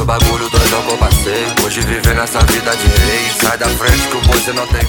O bagulho. Hoje vivendo essa vida de rei. Sai da frente que boi não tem.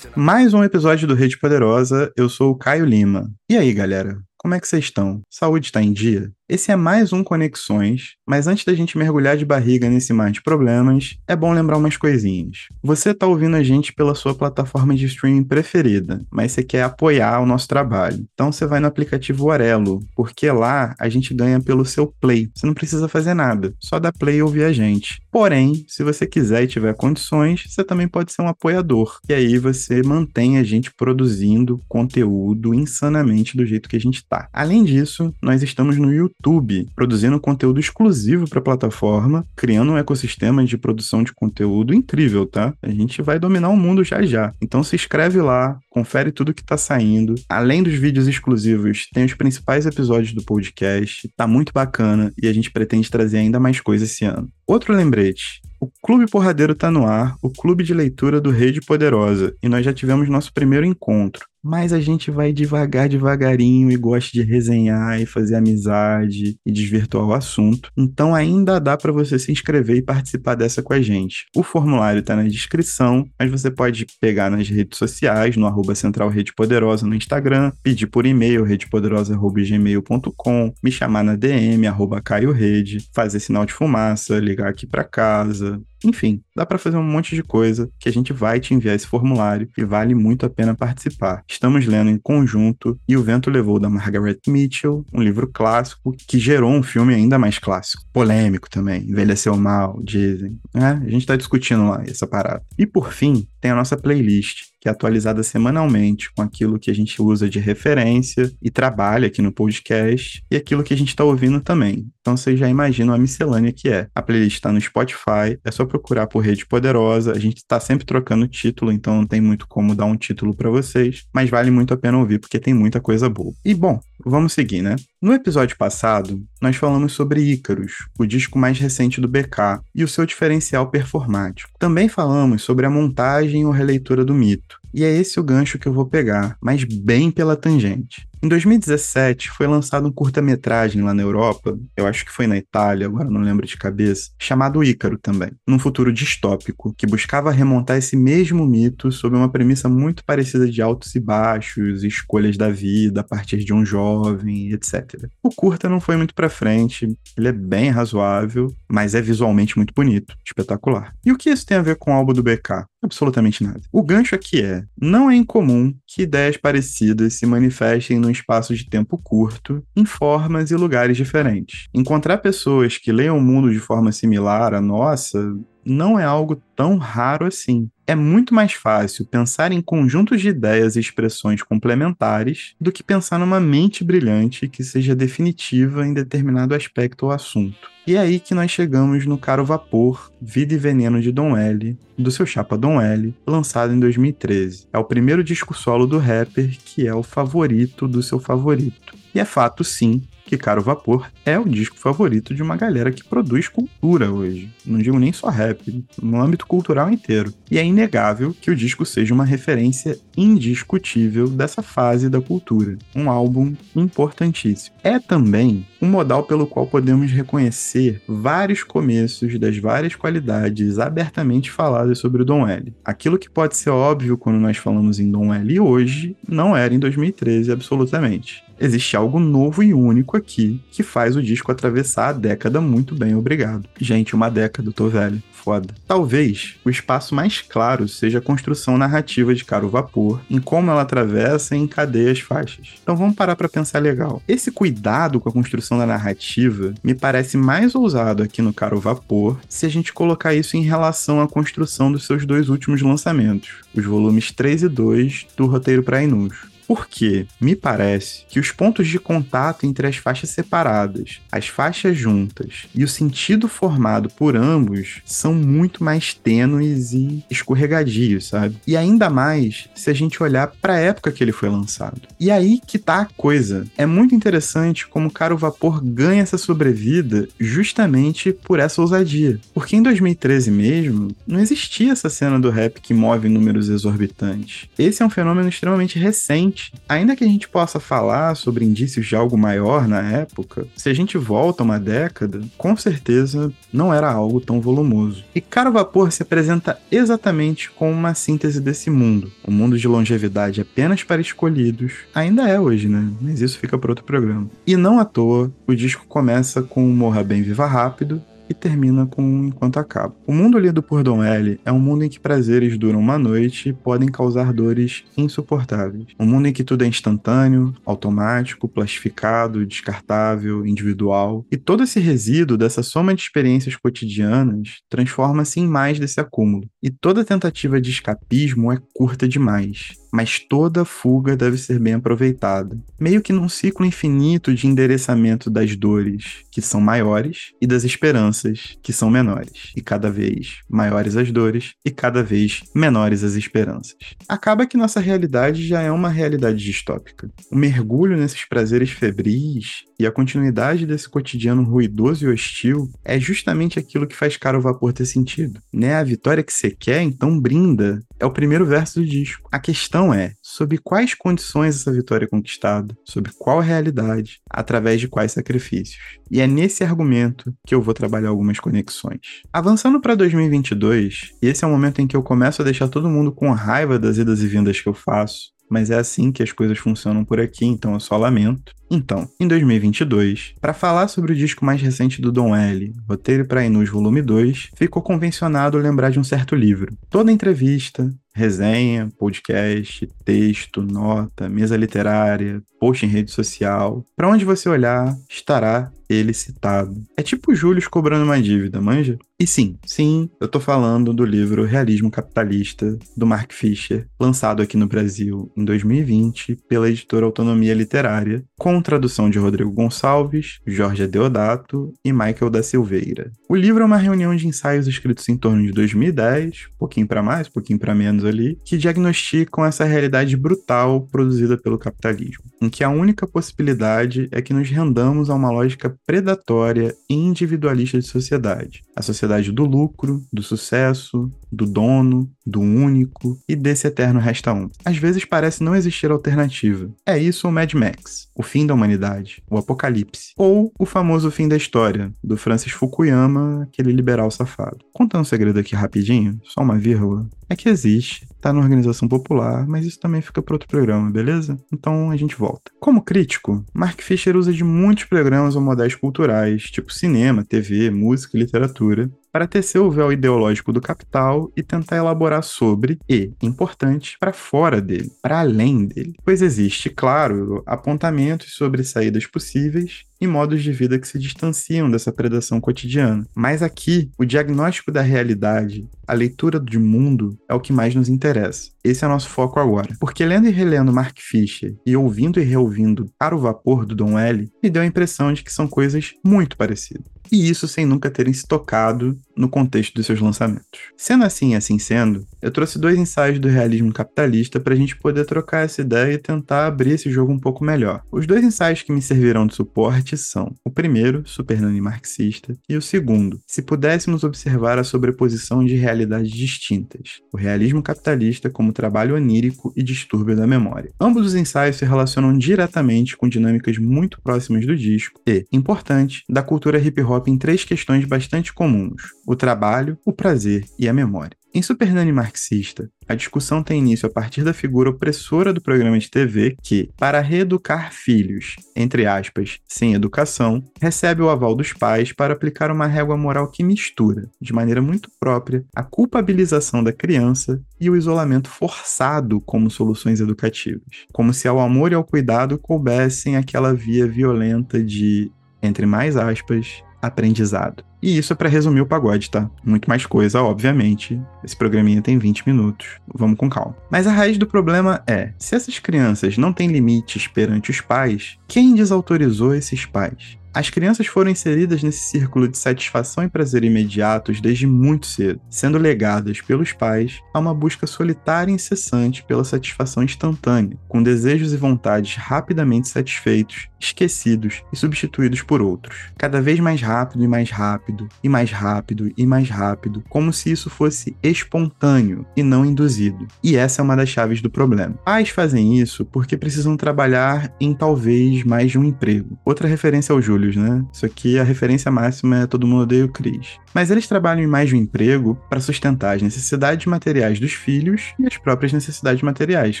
Mais um episódio do Rede Poderosa. Eu sou o Caio Lima. E aí, galera? Como é que vocês estão? Saúde está em dia? Esse é mais um Conexões, mas antes da gente mergulhar de barriga nesse mar de problemas, é bom lembrar umas coisinhas. Você está ouvindo a gente pela sua plataforma de streaming preferida, mas você quer apoiar o nosso trabalho. Então você vai no aplicativo Orelo, porque lá a gente ganha pelo seu play. Você não precisa fazer nada, só dar play e ouvir a gente. Porém, se você quiser e tiver condições, você também pode ser um apoiador. E aí você mantém a gente produzindo conteúdo insanamente do jeito que a gente tá. Além disso, nós estamos no YouTube YouTube, produzindo conteúdo exclusivo para a plataforma, criando um ecossistema de produção de conteúdo incrível, tá? A gente vai dominar o mundo já já. Então se inscreve lá, confere tudo que tá saindo. Além dos vídeos exclusivos, tem os principais episódios do podcast. Tá muito bacana e a gente pretende trazer ainda mais coisas esse ano. Outro lembrete, o Clube Porradeiro está no ar, o clube de leitura do Rede Poderosa, e nós já tivemos nosso primeiro encontro. Mas a gente vai devagar, devagarinho e gosta de resenhar e fazer amizade e desvirtuar o assunto. Então ainda dá para você se inscrever e participar dessa com a gente. O formulário está na descrição, mas você pode pegar nas redes sociais, no arroba Central Rede Poderosa no Instagram, pedir por e-mail, redepoderosa.gmail.com, me chamar na DM, arroba Caio Rede, fazer sinal de fumaça, ligar aqui para casa, enfim, dá para fazer um monte de coisa que a gente vai te enviar esse formulário e vale muito a pena participar. Estamos lendo em conjunto E o Vento Levou da Margaret Mitchell, um livro clássico que gerou um filme ainda mais clássico, polêmico também, envelheceu mal, dizem. É, a gente tá discutindo lá essa parada. E por fim, tem a nossa playlist que é atualizada semanalmente com aquilo que a gente usa de referência e trabalha aqui no podcast e aquilo que a gente está ouvindo também. Então vocês já imaginam a miscelânea que é. A playlist está no Spotify, é só procurar por Rede Poderosa. A gente está sempre trocando título, então não tem muito como dar um título para vocês, mas vale muito a pena ouvir porque tem muita coisa boa. E bom, vamos seguir, né? No episódio passado, nós falamos sobre Ícaros, o disco mais recente do BK, e o seu diferencial performático. Também falamos sobre a montagem ou releitura do mito. E é esse o gancho que eu vou pegar, mas bem pela tangente. Em 2017, foi lançado um curta-metragem lá na Europa, eu acho que foi na Itália, agora não lembro de cabeça, chamado Ícaro também, num futuro distópico, que buscava remontar esse mesmo mito sob uma premissa muito parecida de altos e baixos, escolhas da vida a partir de um jovem, etc. O curta não foi muito para frente, ele é bem razoável, mas é visualmente muito bonito, espetacular. E o que isso tem a ver com o álbum do BK? Absolutamente nada. O gancho aqui é: não é incomum que ideias parecidas se manifestem num espaço de tempo curto, em formas e lugares diferentes. Encontrar pessoas que leiam o mundo de forma similar à nossa não é algo tão raro assim. É muito mais fácil pensar em conjuntos de ideias e expressões complementares do que pensar numa mente brilhante que seja definitiva em determinado aspecto ou assunto. E é aí que nós chegamos no Caro Vapor, Vida e Veneno de Dom L, do seu chapa Dom L, lançado em 2013. É o primeiro disco solo do rapper que é o favorito do seu favorito. E é fato, sim, que Caro Vapor é o disco favorito de uma galera que produz cultura hoje. Não digo nem só rap, no âmbito cultural inteiro. E é inegável que o disco seja uma referência indiscutível dessa fase da cultura. Um álbum importantíssimo. É também um modal pelo qual podemos reconhecer vários começos das várias qualidades abertamente faladas sobre o Dom L. Aquilo que pode ser óbvio quando nós falamos em Dom L hoje, não era em 2013 absolutamente existe algo novo e único aqui que faz o disco atravessar a década muito bem, obrigado. Gente, uma década, tô velho. Foda. Talvez o espaço mais claro seja a construção narrativa de Caro Vapor, em como ela atravessa e encadeia as faixas. Então vamos parar para pensar legal. Esse cuidado com a construção da narrativa me parece mais ousado aqui no Caro Vapor se a gente colocar isso em relação à construção dos seus dois últimos lançamentos, os volumes 3 e 2 do Roteiro para Inus. Porque me parece que os pontos de contato entre as faixas separadas, as faixas juntas e o sentido formado por ambos são muito mais tênues e escorregadios, sabe? E ainda mais se a gente olhar para a época que ele foi lançado. E aí que tá a coisa. É muito interessante como Caro Vapor ganha essa sobrevida justamente por essa ousadia. Porque em 2013 mesmo, não existia essa cena do rap que move números exorbitantes. Esse é um fenômeno extremamente recente ainda que a gente possa falar sobre indícios de algo maior na época, se a gente volta uma década, com certeza não era algo tão volumoso. E Caro Vapor se apresenta exatamente como uma síntese desse mundo. O um mundo de longevidade apenas para escolhidos. Ainda é hoje, né? Mas isso fica para outro programa. E não à toa, o disco começa com Morra Bem Viva Rápido e termina com Enquanto Acaba. O mundo lido por Dom L é um mundo em que prazeres duram uma noite e podem causar dores insuportáveis. Um mundo em que tudo é instantâneo, automático, plastificado, descartável, individual. E todo esse resíduo dessa soma de experiências cotidianas transforma-se em mais desse acúmulo. E toda tentativa de escapismo é curta demais mas toda fuga deve ser bem aproveitada, meio que num ciclo infinito de endereçamento das dores, que são maiores, e das esperanças, que são menores, e cada vez maiores as dores e cada vez menores as esperanças. Acaba que nossa realidade já é uma realidade distópica. O mergulho nesses prazeres febris e a continuidade desse cotidiano ruidoso e hostil é justamente aquilo que faz Caro Vapor ter sentido. Né? A vitória que você quer, então brinda. É o primeiro verso do disco. A questão é, sob quais condições essa vitória é conquistada, sob qual realidade, através de quais sacrifícios. E é nesse argumento que eu vou trabalhar algumas conexões. Avançando para 2022, e esse é o momento em que eu começo a deixar todo mundo com raiva das idas e vindas que eu faço, mas é assim que as coisas funcionam por aqui, então eu só lamento. Então, em 2022, para falar sobre o disco mais recente do Dom L, Roteiro para Inus Volume 2, ficou convencionado lembrar de um certo livro. Toda entrevista, resenha, podcast, texto, nota, mesa literária, post em rede social, para onde você olhar, estará ele citado. É tipo Júlio cobrando uma dívida, manja? E sim, sim, eu tô falando do livro Realismo Capitalista, do Mark Fisher, lançado aqui no Brasil em 2020 pela editora Autonomia Literária, com tradução de Rodrigo Gonçalves, Jorge Deodato e Michael da Silveira. O livro é uma reunião de ensaios escritos em torno de 2010, pouquinho para mais, pouquinho para menos ali, que diagnosticam essa realidade brutal produzida pelo capitalismo, em que a única possibilidade é que nos rendamos a uma lógica predatória e individualista de sociedade. A sociedade do lucro, do sucesso, do dono, do único e desse eterno resta um. Às vezes parece não existir alternativa. É isso o Mad Max, o fim da humanidade, o apocalipse, ou o famoso fim da história, do Francis Fukuyama, aquele liberal safado. Contando um segredo aqui rapidinho, só uma vírgula, é que existe, tá na organização popular, mas isso também fica para outro programa, beleza? Então a gente volta. Como crítico, Mark Fisher usa de muitos programas ou modais culturais, tipo cinema, TV, música e literatura, para tecer o véu ideológico do capital e tentar elaborar sobre e, importante, para fora dele, para além dele. Pois existe, claro, apontamentos sobre saídas possíveis e modos de vida que se distanciam dessa predação cotidiana. Mas aqui, o diagnóstico da realidade, a leitura de mundo, é o que mais nos interessa. Esse é o nosso foco agora. Porque lendo e relendo Mark Fisher e ouvindo e reouvindo Para o Vapor do Don L, me deu a impressão de que são coisas muito parecidas e isso sem nunca terem se tocado no contexto dos seus lançamentos. Sendo assim, assim sendo, eu trouxe dois ensaios do realismo capitalista para a gente poder trocar essa ideia e tentar abrir esse jogo um pouco melhor. Os dois ensaios que me servirão de suporte são o primeiro, Super Nani Marxista, e o segundo, se pudéssemos observar a sobreposição de realidades distintas, o realismo capitalista como trabalho onírico e distúrbio da memória. Ambos os ensaios se relacionam diretamente com dinâmicas muito próximas do disco e, importante, da cultura hip hop em três questões bastante comuns: o trabalho, o prazer e a memória. Em Super Nani Marxista, a discussão tem início a partir da figura opressora do programa de TV que, para reeducar filhos, entre aspas, sem educação, recebe o aval dos pais para aplicar uma régua moral que mistura, de maneira muito própria, a culpabilização da criança e o isolamento forçado como soluções educativas, como se ao amor e ao cuidado coubessem aquela via violenta de, entre mais aspas, aprendizado. E isso é para resumir o pagode, tá? Muito mais coisa, obviamente. Esse programinha tem 20 minutos. Vamos com calma. Mas a raiz do problema é: se essas crianças não têm limites perante os pais, quem desautorizou esses pais? As crianças foram inseridas nesse círculo de satisfação e prazer imediatos desde muito cedo, sendo legadas pelos pais a uma busca solitária e incessante pela satisfação instantânea, com desejos e vontades rapidamente satisfeitos, esquecidos e substituídos por outros. Cada vez mais rápido e mais rápido, e mais rápido e mais rápido, como se isso fosse espontâneo e não induzido. E essa é uma das chaves do problema. Pais fazem isso porque precisam trabalhar em talvez mais de um emprego. Outra referência ao Júlio, né? Isso aqui, a referência máxima é Todo Mundo Odeia o Cris. Mas eles trabalham em mais um emprego para sustentar as necessidades materiais dos filhos e as próprias necessidades materiais,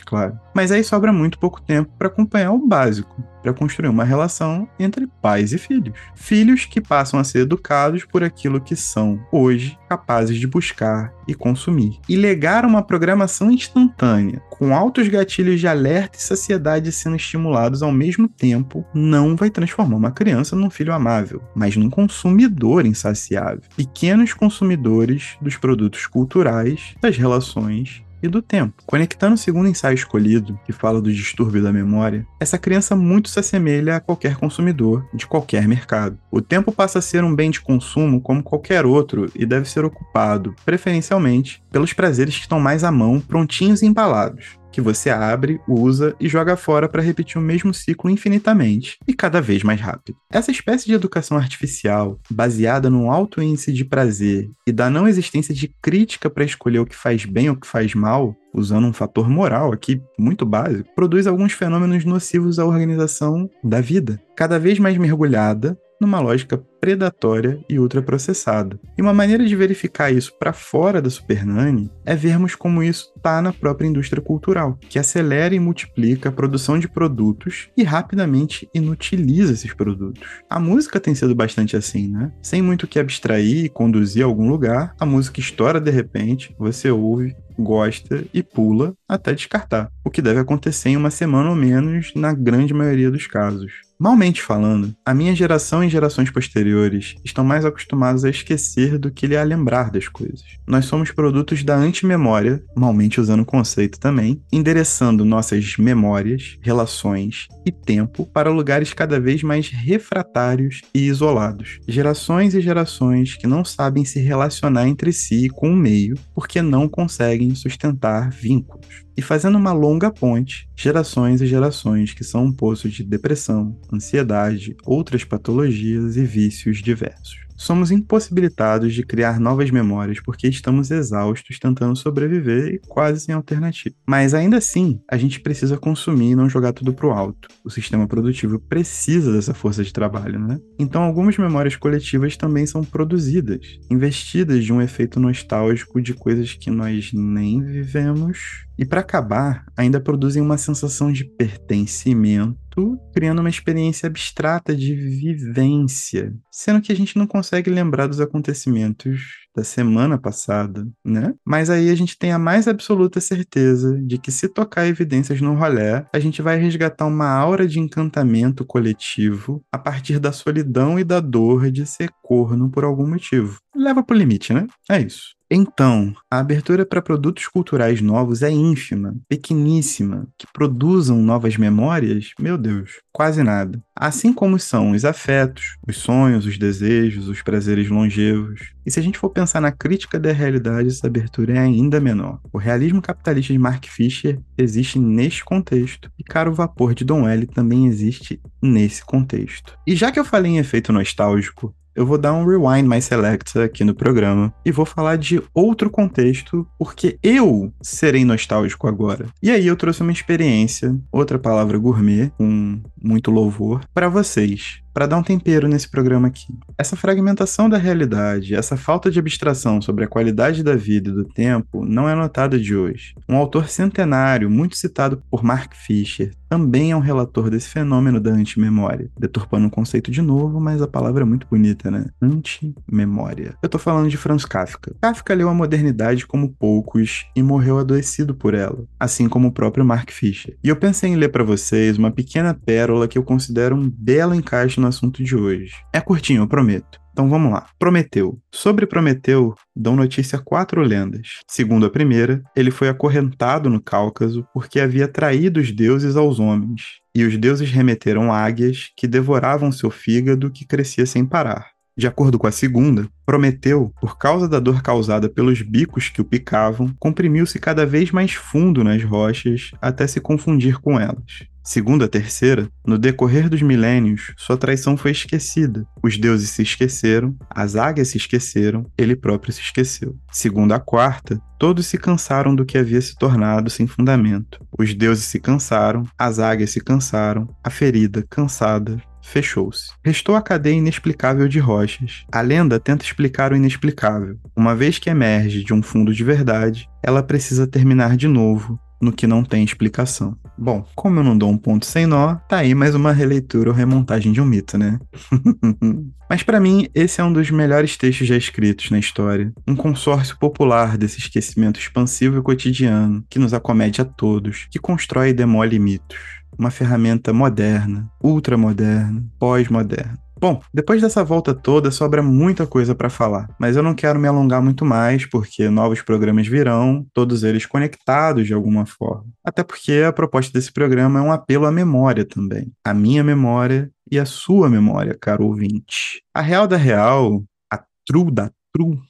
claro. Mas aí sobra muito pouco tempo para acompanhar o básico, para construir uma relação entre pais e filhos. Filhos que passam a ser educados por aquilo que são, hoje, capazes de buscar e consumir. E legar uma programação instantânea, com altos gatilhos de alerta e saciedade sendo estimulados ao mesmo tempo, não vai transformar uma criança num filho amável, mas num consumidor insaciável. Pequenos consumidores dos produtos culturais, das relações e do tempo. Conectando o segundo ensaio escolhido, que fala do distúrbio da memória, essa criança muito se assemelha a qualquer consumidor de qualquer mercado. O tempo passa a ser um bem de consumo como qualquer outro e deve ser ocupado, preferencialmente, pelos prazeres que estão mais à mão, prontinhos e embalados que você abre, usa e joga fora para repetir o mesmo ciclo infinitamente e cada vez mais rápido. Essa espécie de educação artificial, baseada num alto índice de prazer e da não existência de crítica para escolher o que faz bem ou o que faz mal, usando um fator moral aqui muito básico, produz alguns fenômenos nocivos à organização da vida, cada vez mais mergulhada numa lógica predatória e ultraprocessada. E uma maneira de verificar isso para fora da Super Nani é vermos como isso está na própria indústria cultural, que acelera e multiplica a produção de produtos e rapidamente inutiliza esses produtos. A música tem sido bastante assim, né? Sem muito que abstrair e conduzir a algum lugar, a música estoura de repente, você ouve, gosta e pula até descartar, o que deve acontecer em uma semana ou menos na grande maioria dos casos. Malmente falando, a minha geração e gerações posteriores estão mais acostumados a esquecer do que a lembrar das coisas. Nós somos produtos da antimemória, malmente usando o conceito também, endereçando nossas memórias, relações e tempo para lugares cada vez mais refratários e isolados. Gerações e gerações que não sabem se relacionar entre si com o meio porque não conseguem sustentar vínculos e fazendo uma longa ponte, gerações e gerações que são um poço de depressão, ansiedade, outras patologias e vícios diversos somos impossibilitados de criar novas memórias porque estamos exaustos tentando sobreviver e quase sem alternativa. Mas ainda assim, a gente precisa consumir e não jogar tudo pro alto. O sistema produtivo precisa dessa força de trabalho, né? Então, algumas memórias coletivas também são produzidas, investidas de um efeito nostálgico de coisas que nós nem vivemos e para acabar, ainda produzem uma sensação de pertencimento criando uma experiência abstrata de vivência, sendo que a gente não consegue lembrar dos acontecimentos da semana passada, né? Mas aí a gente tem a mais absoluta certeza de que se tocar evidências no rolé, a gente vai resgatar uma aura de encantamento coletivo a partir da solidão e da dor de ser corno por algum motivo. Leva pro limite, né? É isso. Então, a abertura para produtos culturais novos é ínfima, pequeníssima, que produzam novas memórias, meu Deus, quase nada. Assim como são os afetos, os sonhos, os desejos, os prazeres longevos. E se a gente for pensar na crítica da realidade, essa abertura é ainda menor. O realismo capitalista de Mark Fisher existe neste contexto, e Caro Vapor de Don L também existe nesse contexto. E já que eu falei em efeito nostálgico, eu vou dar um rewind mais select aqui no programa e vou falar de outro contexto, porque eu serei nostálgico agora. E aí eu trouxe uma experiência, outra palavra gourmet, com muito louvor, para vocês para dar um tempero nesse programa aqui. Essa fragmentação da realidade, essa falta de abstração sobre a qualidade da vida e do tempo não é notada de hoje. Um autor centenário, muito citado por Mark Fisher, também é um relator desse fenômeno da antimemória, deturpando o conceito de novo, mas a palavra é muito bonita, né? Antimemória. Eu tô falando de Franz Kafka. Kafka leu a modernidade como poucos e morreu adoecido por ela, assim como o próprio Mark Fisher. E eu pensei em ler para vocês uma pequena pérola que eu considero um belo encaixe no assunto de hoje. É curtinho, eu prometo. Então vamos lá. Prometeu. Sobre Prometeu, dão notícia quatro lendas. Segundo a primeira, ele foi acorrentado no Cáucaso porque havia traído os deuses aos homens. E os deuses remeteram águias que devoravam seu fígado que crescia sem parar. De acordo com a segunda, Prometeu, por causa da dor causada pelos bicos que o picavam, comprimiu-se cada vez mais fundo nas rochas até se confundir com elas. Segundo a terceira, no decorrer dos milênios, sua traição foi esquecida. Os deuses se esqueceram, as águias se esqueceram, ele próprio se esqueceu. Segundo a quarta, todos se cansaram do que havia se tornado sem fundamento. Os deuses se cansaram, as águias se cansaram, a ferida, cansada, fechou-se. Restou a cadeia inexplicável de rochas. A lenda tenta explicar o inexplicável. Uma vez que emerge de um fundo de verdade, ela precisa terminar de novo, no que não tem explicação. Bom, como eu não dou um ponto sem nó, tá aí mais uma releitura ou remontagem de um mito, né? Mas para mim, esse é um dos melhores textos já escritos na história. Um consórcio popular desse esquecimento expansivo e cotidiano que nos acomete a todos, que constrói e demole mitos. Uma ferramenta moderna, ultramoderna, pós-moderna. Bom, depois dessa volta toda, sobra muita coisa para falar, mas eu não quero me alongar muito mais, porque novos programas virão, todos eles conectados de alguma forma. Até porque a proposta desse programa é um apelo à memória também. A minha memória e a sua memória, caro ouvinte. A real da real, a true da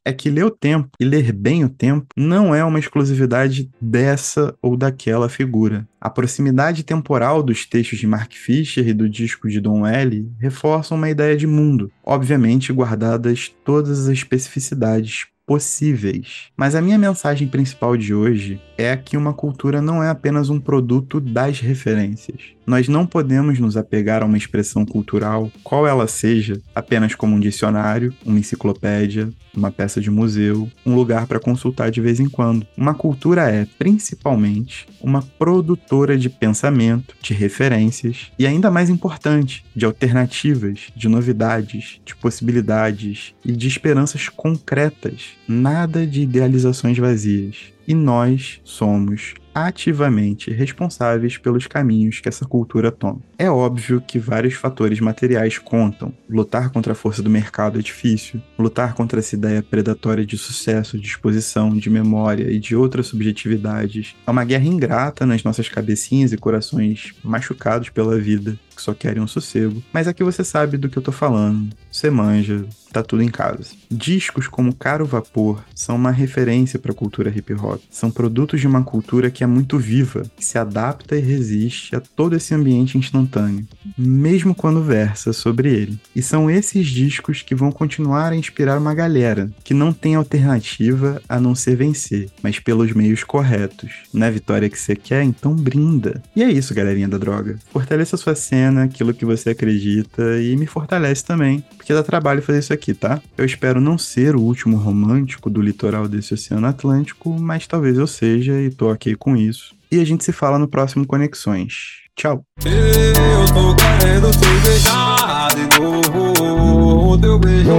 é que ler o tempo e ler bem o tempo não é uma exclusividade dessa ou daquela figura. A proximidade temporal dos textos de Mark Fisher e do disco de Don L reforçam uma ideia de mundo, obviamente guardadas todas as especificidades possíveis. Mas a minha mensagem principal de hoje é que uma cultura não é apenas um produto das referências. Nós não podemos nos apegar a uma expressão cultural, qual ela seja, apenas como um dicionário, uma enciclopédia, uma peça de museu, um lugar para consultar de vez em quando. Uma cultura é, principalmente, uma produtora de pensamento, de referências e, ainda mais importante, de alternativas, de novidades, de possibilidades e de esperanças concretas. Nada de idealizações vazias. E nós somos ativamente responsáveis pelos caminhos que essa cultura toma. É óbvio que vários fatores materiais contam. Lutar contra a força do mercado é difícil, lutar contra essa ideia predatória de sucesso, de exposição, de memória e de outras subjetividades é uma guerra ingrata nas nossas cabecinhas e corações machucados pela vida que só querem um sossego, mas aqui você sabe do que eu tô falando, você manja, tá tudo em casa. Discos como Caro Vapor são uma referência para a cultura hip hop. São produtos de uma cultura que é muito viva, que se adapta e resiste a todo esse ambiente instantâneo, mesmo quando versa sobre ele. E são esses discos que vão continuar a inspirar uma galera que não tem alternativa a não ser vencer, mas pelos meios corretos. Não é a vitória que você quer, então brinda. E é isso, galerinha da droga. Fortaleça sua cena, aquilo que você acredita e me fortalece também, porque dá trabalho fazer isso aqui, tá? Eu espero não ser o último romântico do litoral desse Oceano Atlântico, mas talvez eu seja e tô aqui com isso. E a gente se fala no próximo Conexões. Tchau. Eu tô querendo te beijar de novo, teu beijo